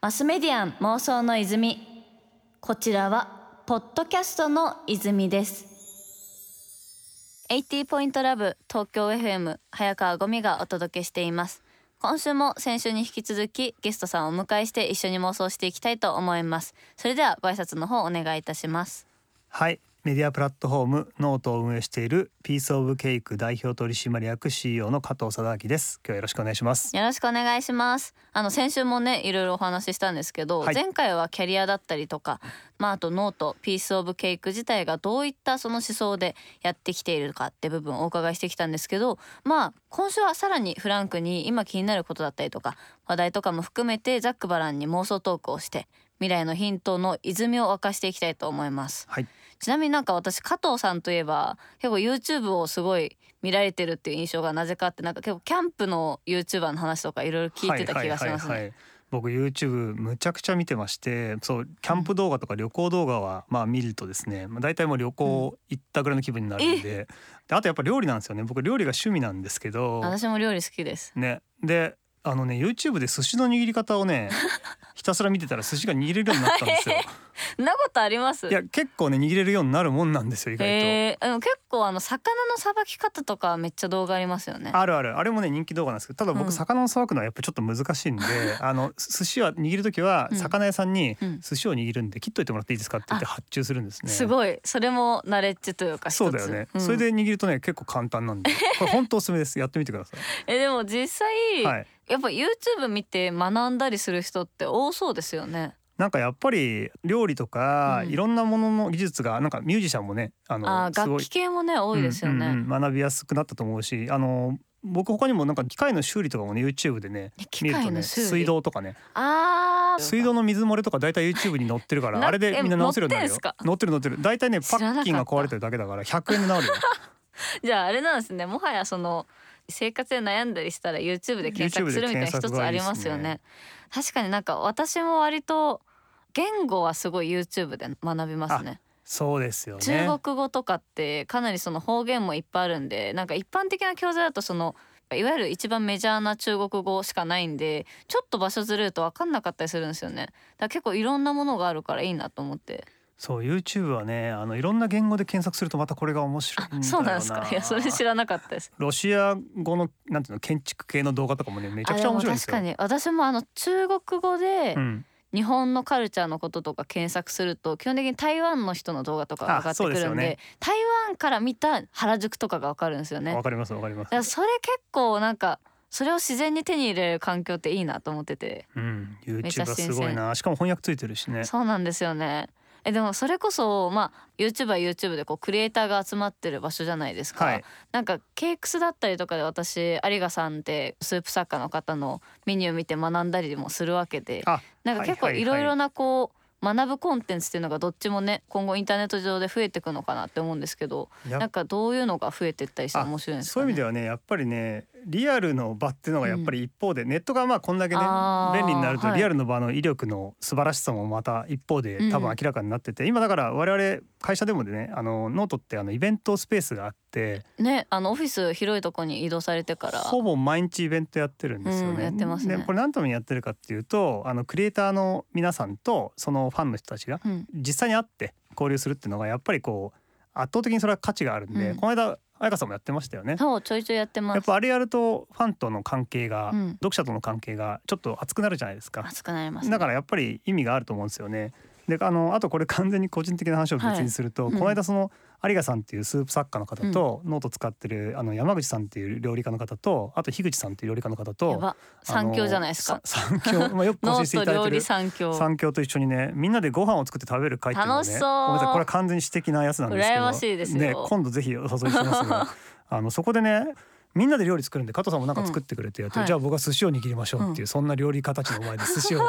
マスメディアン妄想の泉。こちらはポッドキャストの泉です。80ポイントラブ東京 FM 早川ゴミがお届けしています。今週も先週に引き続きゲストさんをお迎えして一緒に妄想していきたいと思います。それではご挨拶の方お願いいたします。はい。メディアプラットフォームノートを運営しているピースオブケイク代表取締役 CEO の加藤貞明です。今日はよろしくお願いします。よろしくお願いします。あの先週もねいろいろお話ししたんですけど、はい。前回はキャリアだったりとかまああとノートピースオブケイク自体がどういったその思想でやってきているかって部分をお伺いしてきたんですけどまあ今週はさらにフランクに今気になることだったりとか話題とかも含めてざっくばらんに妄想トークをして未来のヒントの泉を沸かしていきたいと思います。はいちなみになんか私加藤さんといえば結構 YouTube をすごい見られてるっていう印象がなぜかってなんか結構キャンプの YouTuber の話とかいろいろ聞いてた気がしますね。僕 YouTube むちゃくちゃ見てましてそうキャンプ動画とか旅行動画はまあ見るとですね、まあ、大体もう旅行行ったぐらいの気分になるんで,、であとやっぱ料理なんですよね。僕料理が趣味なんですけど。私も料理好きです。ね。であのね YouTube で寿司の握り方をね ひたすら見てたら寿司が握れるようになったんですよ。なことあります？いや結構ね握れるようになるもんなんですよ意外と。えー、でも結構あの魚のさばき方とかめっちゃ動画ありますよね。あるある。あれもね人気動画なんですけどただうん。僕魚をさばくのはやっぱりちょっと難しいんで、あの寿司は握る時はうん。魚屋さんにうん。寿司を握るんで切っといてもらっていいですかって言って発注するんですね。すごい。それもナレッジというかそうだよね、ん。それで握るとね結構簡単なんで。これ本当おすすめです。やってみてくださ えでも実際、い。はい。やっぱ YouTube 見て学んだりする人って多そうですよね。なんかやっぱり料理とか、うん。いろんなものの技術がなんかミュージシャンもねあのあー楽器系もね多いですよね。うんうんうん学びやすくなったと思うしあの僕他にもなんか機械の修理とかもね YouTube でね機見るとね水道とかね。ああ水道の水漏れとか大体 YouTube に載ってるからなあれでみんな直せるようになるよ。え載ってる載ってる。大体ねパッキンが壊れてるだけだから100円で治るよ。じゃああれなんですね。もはやその生活で悩んだりしたら YouTube で検索するみたいな一つありますよね。確かになんか私も割と言語はすごい YouTube で学びますね。そうですよね中国語とかってかなりその方言もいっぱいあるんでなんか一般的な教材だとそのいわゆる一番メジャーな中国語しかないんでちょっと場所ずれると分かんなかったりするんですよね。だから結構いろんなものがあるからいいなと思って。そう YouTube はねあのいろんな言語で検索するとまたこれが面白いんだそうなんですか。いやそれ知らなかったです。ロシア語のなんていうの建築系の動画とかもねめちゃくちゃ面白いんですよ。確かに。私もあの中国語でうん。日本のカルチャーのこととか検索すると基本的に台湾の人の動画とかが上がってくるんでね台湾から見た原宿とかがわかるんですよね。わかりますわかります。らそれ結構なんかそれを自然に手に入れる環境っていいなと思ってて、うん。YouTube は新鮮すごいな。しかも翻訳ついてるしね。そうなんですよね。えでもそれこそまあ YouTube は YouTube でこうクリエイターが集まってる場所じゃないですか。はいなんかケークスだったりとかで私有賀さんってスープ作家の方のメニュー見て学んだりもするわけであなんか結構はいろいろなこう学ぶコンテンツっていうのがどっちもね今後インターネット上で増えていくのかなって思うんですけどなんかどういうのが増えていったりしてあ面白いんですそういう意味かね。ではねやっぱりねリアルの場っていうのがやっぱり一方で、ネットがまあこんだけね便利になるとはい。リアルの場の威力の素晴らしさもまた一方でうん。多分明らかになってて、今だから我々会社でもでねあのノートってあのイベントスペースがあってねあのオフィス広いとこに移動されてから。ほぼ毎日イベントやってるんですよね。うんやってますね。でこれ何のためにやってるかっていうとあのクリエイターの皆さんとそのファンの人たちがうん。実際に会って交流するっていうのがやっぱりこう圧倒的にそれは価値があるんで、うん。この間彩香さんもやってましたよね。そうちょいちょいやってます。やっぱあれやるとファンとの関係が、うん読者との関係がちょっと熱くなるじゃないですか。熱くなります、ね。だからやっぱり意味があると思うんですよね。であのあとこれ完全に個人的な話を別にすると、はいうん。この間その有賀さんっていうスープ作家の方と、ノート使ってるあの山口さんっていう料理家の方とあと樋口さんっていう料理家の方やとば三強じゃないですか。さ三強、まあ、よくノ更新していただいてる三強。と一緒にねみんなでご飯を作って食べる会っていうのをねごめんなさい。これは完全に私的なやつなんですけど。羨ましいですよ。ね、今度ぜひお誘いしますが。あのそこでねみんなで料理作るんで加藤さんもなんか作ってくれてやって、うんはい。じゃあ僕は寿司を握りましょうっていう、そんな料理家たちの前で寿司を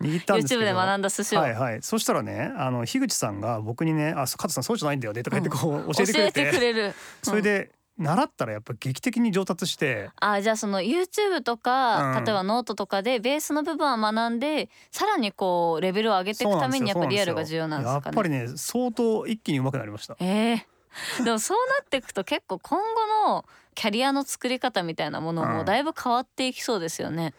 握ったんですけ YouTube どで学んだ寿司を、はいはい。そしたらねあの樋口さんが僕にね「あ加藤さんそうじゃないんだよね」とか言ってこう教えてく教えれて,、れる。それで習ったらやっぱ劇的に上達して。あじゃあその YouTube とか、うん。例えばノートとかでベースの部分は学んでさらにこうレベルを上げていくためにやっぱりリアルが重要なんですかね。やっぱりね相当一気に上手くなりました。えー。でもそうなっていくと結構今後のキャリアの作り方みたいなものうん。もだいぶ変わっていきそうですよね。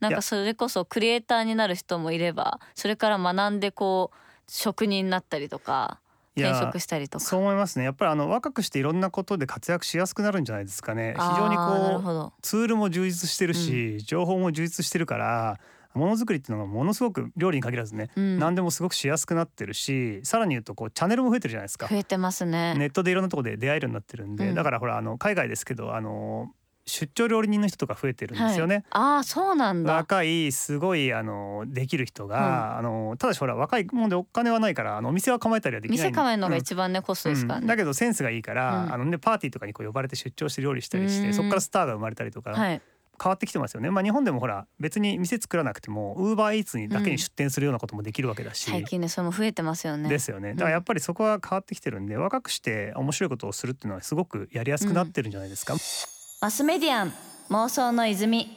なんかそれこそクリエイターになる人もいればそれから学んでこう職人になったりとか転職したりとか。そう思いますね。やっぱりあの若くしていろんなことで活躍しやすくなるんじゃないですかね。非常にこうツールも充実してるし、情報も充実してるからものづくりっていうのがものすごく料理に限らずね、うん。何でもすごくしやすくなってるしさらに言うとこうチャンネルも増えてるじゃないですか。増えてますね。ネットでいろんなところで出会えるようになってるんで、うん。だからほらあの海外ですけどあの出張料理人の人とか増えてるんですよね。はい、ああそうなんだ。若いすごいあのできる人が、あのただしほら若いもんでお金はないからあのお店は構えたりはできない店構えるのがうん一番ね、コストですからね、うん。だけどセンスがいいから、うん。あのねパーティーとかにこう呼ばれて出張して料理したりしうん。てそこからスターが生まれたりとか、はい。変わってきてますよね。まあ日本でもほら別に店作らなくてもウーバーイーツにだけに出店するようなこともできるわけだし。最近ねそれも増えてますよね。ですよね。だからやっぱりそこは変わってきてるんで、若くして面白いことをするっていうのはすごくやりやすくなってるんじゃないですか。マスメディアン妄想の泉。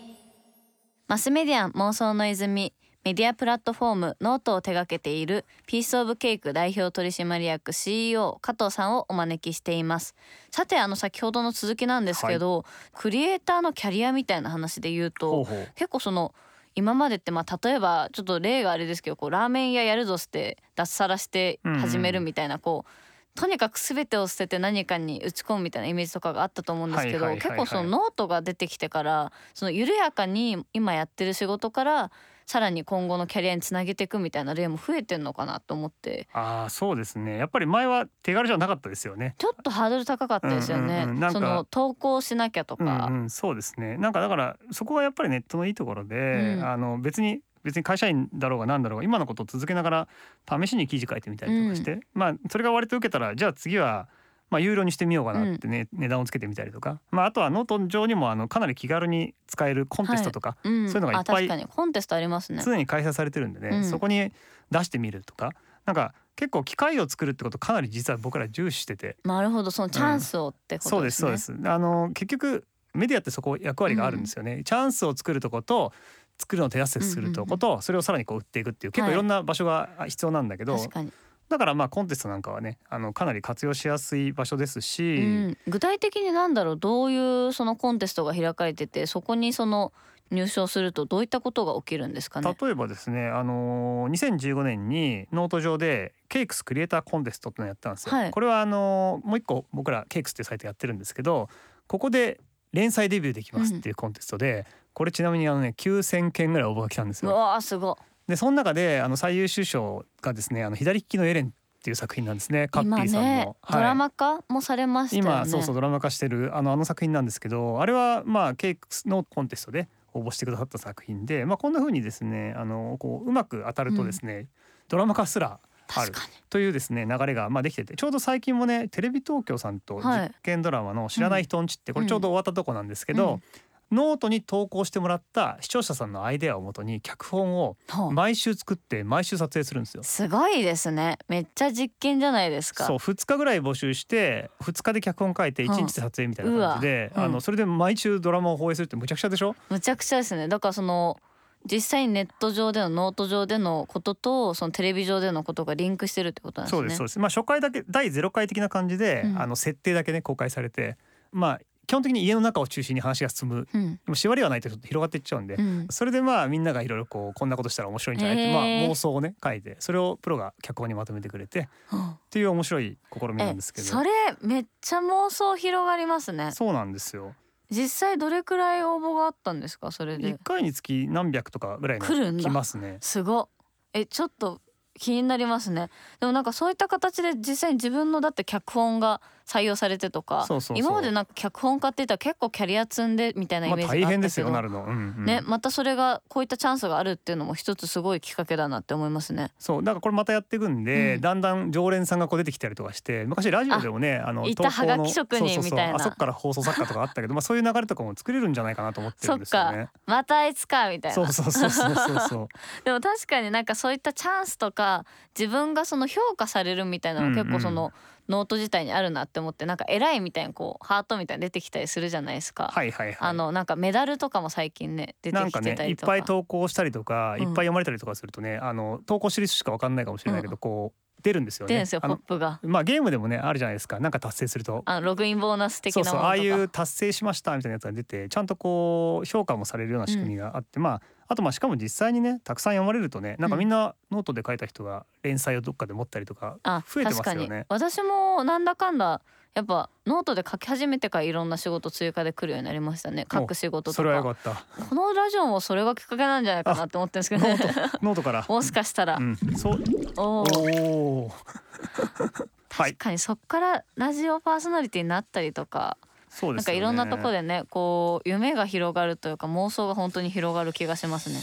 マスメディアン妄想の泉。メディアプラットフォームノートを手掛けている。ピースオブケイク代表取締役 CEO 加藤さんをお招きしています。さてあの先ほどの続きなんですけど、クリエイターのキャリアみたいな話で言うと。結構その今までってまあ例えばちょっと例があれですけどこうラーメン屋やるぞって脱サラして始めるみたいなこう、とにかく全てを捨てて何かに打ち込むみたいなイメージとかがあったと思うんですけど、結構そのノートが出てきてからその緩やかに今やってる仕事からさらに今後のキャリアにつなげていくみたいな例も増えてんのかなと思ってああそうですね。やっぱり前は手軽じゃなかったですよね。ちょっとハードル高かったですよね。その投稿しなきゃとうんか、うん、そうですね。なんかだからそこはやっぱりネットのいいところで、うんあの別に別に会社員だろうが何だろうが今のことを続けながら試しに記事書いてみたりとかして、まあそれが割と受けたらじゃあ次はまあ有料にしてみようかなってね、値段をつけてみたりとか、まああとはノート上にもあのかなり気軽に使えるコンテストとか、うん、そういうのがいっぱいコンテストありますね。常に開催されてるんでね、うん。そこに出してみるとか。なんか結構機会を作るってことかなり実は僕ら重視してて。なるほど。そのチャンスをってことでそうですそうね。です。あの結局メディアってそこ役割があるんですよね、チャンスを作るとこと作るのを手助けするとこと、それをさらにこう売っていくっていう結構い。ろんな場所が必要なんだけど、確かに、だからまあコンテストなんかはねあのかなり活用しやすい場所ですし、うん、具体的になんだろうどういうそのコンテストが開かれててそこにその入賞するとどういったことが起きるんですかね？例えばですね、あのー2015年にノート上で cakes クリエイターコンテストってのをやったんですよ。はい。これはあのーもう一個僕ら cakes っていうサイトやってるんですけどここで連載デビューできますっていうコンテストで、これちなみにあのね9,000件ぐらい応募が来たんですうよ。わーすご。でその中であの最優秀賞がですねあの左利きのエレンっていう作品なんですね。カッピ今ーさんの。ね、はい。ドラマ化もされましたよね。今そうそうドラマ化してるあのあの作品なんですけどあれはまあケイクスのコンテストで応募してくださった作品で、まあ、こんな風にですねあのこううまく当たるとですね、ドラマ化すらある。確かに。というですね流れがまあできててちょうど最近もねテレビ東京さんとはい。実験ドラマの「知らない人んち」ってこれちょうど終わったとこなんですけど、うんノートに投稿してもらった視聴者さんのアイデアをもとに脚本を毎週作って毎週撮影するんですよ。すごいですね。めっちゃ実験じゃないですか。そう2日ぐらい募集して2日で脚本書いて1日で撮影みたいな感じで、うんあのそれで毎週ドラマを放映するってむちゃくちゃでしょむちゃくちゃですね。だからその実際にネット上でのノート上でのこととそのテレビ上でのことがリンクしてるってことなんですね。そうですそうです。まあ初回だけ第0回的な感じで、うん。あの設定だけね公開されてまあ基本的に家の中を中心に話が進む。うん。でも縛りはないとちょっと広がっていっちゃうんで、うん。それでまあみんながいろいろこうこんなことしたら面白いんじゃない？って、へーまあ妄想をね書いてそれをプロが脚本にまとめてくれてっうん。ていう面白い試みなえんですけど。それめっちゃ妄想広がりますね。そうなんですよ。実際どれくらい応募があったんですか？それで。1回につき何百とかぐらいの来ますね。すごっ。えちょっと気になりますね。でもなんかそういった形で実際に自分のだって脚本が採用されてとか今までなんか脚本家って言ったら結構キャリア積んでみたいなイまあメージがあったけど、大変ですよなるの、うん。うんねまたそれがこういったチャンスがあるっていうのも一つすごいきっかけだなって思いますね。そうだからこれまたやっていくんで、うん。だんだん常連さんがこう出てきたりとかして昔ラジオでもねあのいた投稿のはがき職人みたいな。あそこから放送作家とかあったけどまあそういう流れとかも作れるんじゃないかなと思ってるんですよね。またいつかみたいな。そうそうそうそうそうそう。でも確かになんかそういったチャンスとか自分がその評価されるみたいなのが結構そのノート自体にあるなって思ってなんか偉いみたいなこうハートみたいに出てきたりするじゃないですか。はいはいはい。あのなんかメダルとかも最近ね出てきなんかねいってたりとか。ぱい投稿したりとか、うんいっぱい読まれたりとかするとねあの投稿してる人しかわかんないかもしれないけど、うんこう出るんですよね。出るんですよポップが。まあゲームでもねあるじゃないですかなんか達成すると。あのログインボーナス的そうそうなものとか。ああいう達成しましたみたいなやつが出てちゃんとこう評価もされるような仕組みがあって、まああとまあしかも実際にねたくさん読まれるとねなんかみんなノートで書いた人が連載をどっかで持ったりとかあ増えてますよ確かにね。私もなんだかんだやっぱノートで書き始めてからいろんな仕事追加で来るようになりましたね。書く仕事とそれはよかかった。このラジオもそれがきっかけなんじゃないかなって思ってるんですけど。ね note。note から？もしかしたら、うん、そう。おお 確かにそっからラジオパーソナリティになったりとか、そうですよね。なんかいろんなところでねこう夢が広がるというか妄想が本当に広がる気がしますね。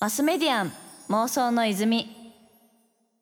マスメディアン妄想の泉。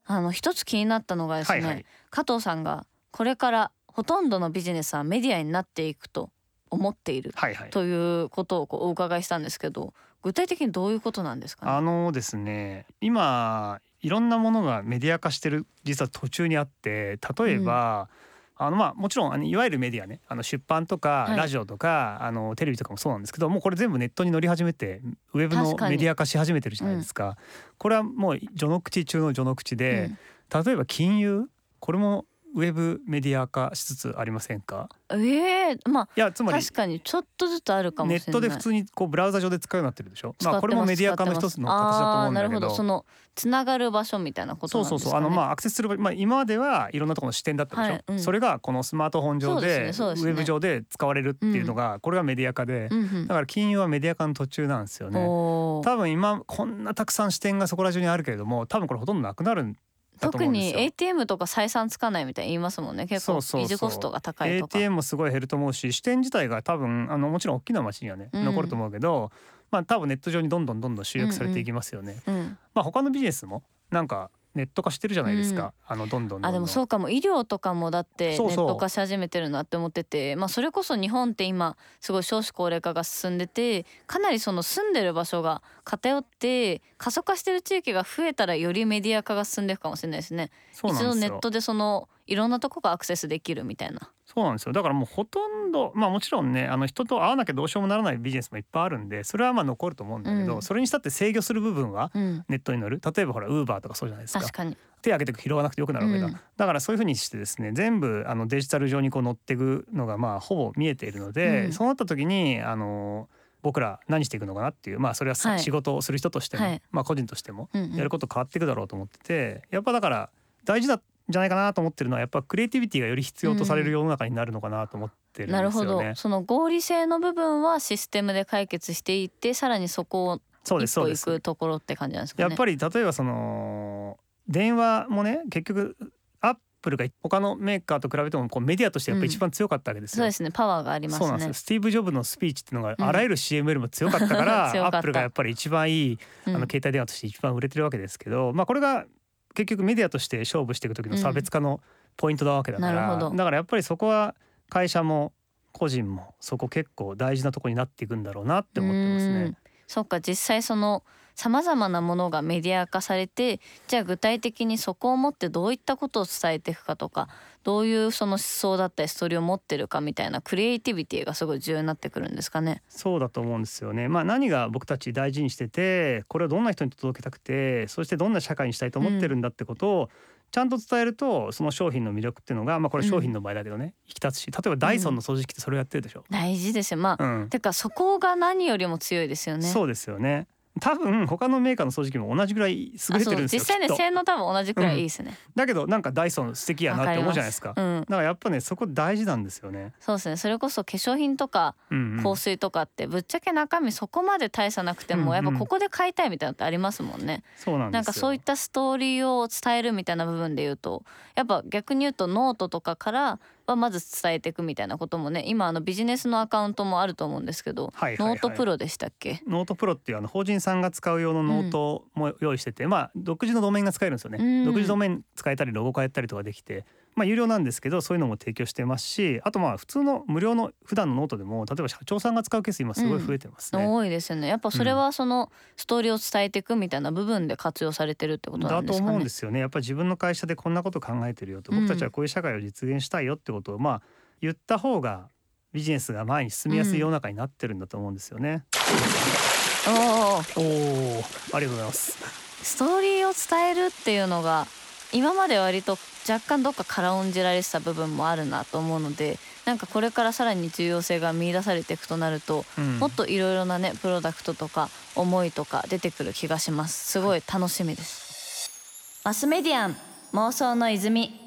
あの一つ気になったのがですね、はいはい。加藤さんがこれからほとんどのビジネスはメディアになっていくと思っているはいはい。ということをこうお伺いしたんですけど具体的にどういうことなんですかね？あのですね今いろんなものがメディア化してる実は途中にあって例えば、あのまあもちろんあのいわゆるメディアねあの出版とかはい。ラジオとか、あのテレビとかもそうなんですけどもうこれ全部ネットに乗り始めてウェブのメディア化し始めてるじゃないですか。これはもう序の口中の序の口で、例えば金融これもウェブメディア化しつつありませんか？うん、ええまいやつあまり確かにちょっとずつあるかもしれない。ネットで普通にこうブラウザ上で使うようになってるでしょ？まあこれもメディア化の一つの形だと思うんだけあーなるほど。そのつながる場所みたいなことそうそうそう。あのまあアクセスするまあ今まではいろんなところの視点だったでしょ、はいうん。それがこのスマートフォン上でねね。ウェブ上で使われるっていうのがこれがメディア化でうんうん。だから金融はメディア化の途中なんですよね。多分今こんなたくさん視点がそこら中にあるけれども多分これほとんどなくなる特に ATM とか採算つかないみたいに言いますもんね。結構維持コストが高いとか。ATM もすごい減ると思うし視点自体が多分あのもちろん大きな町にはねうん。残ると思うけど、まあ多分ネット上にどんどんどんどん集約されていきますよね、うん。まあ他のビジネスもなんかネット化してるじゃないですか、あのどんどんどんどん。あでもそうかも。医療とかもだってネット化し始めてるなって思っててまあそれこそ日本って今すごい少子高齢化が進んでてかなりその住んでる場所が偏って過疎化してる地域が増えたらよりメディア化が進んでいくかもしれないですね。そうなんですよ。一度ネットでそのいろんなとこがアクセスできるみたいな。そうなんですよ。だからもうほとんどまあもちろんねあの人と会わなきゃどうしようもならないビジネスもいっぱいあるんでそれはまあ残ると思うんだけど、うん。それにしたって制御する部分はうん。ネットに乗る。例えばほらウーバーとかそうじゃないですか。確かに。手挙げて拾わなくてよくなるわけだ、うん。だからそういうふうにしてですね全部あのデジタル上にこう乗っていくのがまあほぼ見えているので、うん。そうなった時にあの僕ら何していくのかなっていうまあそれはさはい。仕事をする人としても、はい。まあ個人としてもうんうん。やること変わっていくだろうと思っててやっぱだから大事だじゃないかなと思ってるのはやっぱクリエイティビティがより必要とされる世の中になるのかなと思ってるんですよね。なるほど。その合理性の部分はシステムで解決していってさらにそこをそうですところって感じなんですかね。やっぱり例えばその電話もね結局プルが他のメーカーと比べてもこうメディアとしてやっぱり一番強かったわけですよ。そうですね。パワーがありますそうなんですスティーブ・ジョブのスピーチっていうのがうん。あらゆる CM よりも強かったから、強かった。アップルがやっぱり一番いいあうん。の携帯電話として一番売れてるわけですけど、まあこれが結局メディアとして勝負していく時の差別化のポイントなわけだから、なるほど。だからやっぱりそこは会社も個人もそこ結構大事なところになっていくんだろうなって思ってますね。うん。そっか実際そのさまざまなものがメディア化されてじゃあ具体的にそこを持ってどういったことを伝えていくかとかどういうその思想だったりストーリーを持ってるかみたいなクリエイティビティがすごい重要になってくるんですかね。そうだと思うんですよね。まあ何が僕たち大事にしててこれをどんな人に届けたくてそしてどんな社会にしたいと思ってるんだってことをちゃんと伝えるとその商品の魅力っていうのがまあこれ商品の場合だけどね、引き立つし例えばダイソンの掃除機ってそれをやってるでしょ。大事ですよまあ、うん、てかそこが何よりも強いですよね。そうですよね。多分他のメーカーの掃除機も同じぐらい優れてるんですよ実際ね性能多分同じくらいいいですね。だけどなんかダイソン素敵やなって思うじゃないですか。だうん、からやっぱねそこ大事なんですよね。そうですねそれこそ化粧品とかうんうん香水とかってぶっちゃけ中身そこまで大差なくてもうんうんやっぱここで買いたいみたいなのってありますもんね。そうなんですよ。なんかそういったストーリーを伝えるみたいな部分で言うとやっぱ逆に言うとノートとかからはまず伝えていくみたいなこともね今あのビジネスのアカウントもあると思うんですけど、はいはいはい。 note pro でしたっけ？ note pro っていうあの法人さんが使う用のノートも用意してて、まあ独自のドメインが使えるんですよね、うん。独自ドメイン使えたりロゴ変えたりとかできてまあ有料なんですけどそういうのも提供してますしあとまあ普通の無料の普段のノートでも例えば社長さんが使うケース今すごい増えてますね、多いですよね。やっぱそれはそのストーリーを伝えていくみたいな部分で活用されてるってことなだとんですかね。思うんですよね。やっぱり自分の会社でこんなこと考えてるよとうん。僕たちはこういう社会を実現したいよってことをまあ言った方がビジネスが前に進みやすい世の中になってるんだと思うんですよね、おー。おおありがとうございます。ストーリーを伝えるっていうのが今まで割と若干どっか軽んじられてた部分もあるなと思うのでなんかこれからさらに重要性が見出されていくとなると、うん。もっといろいろなねプロダクトとか思いとか出てくる気がします。すごい楽しみです、マスメディアン妄想の泉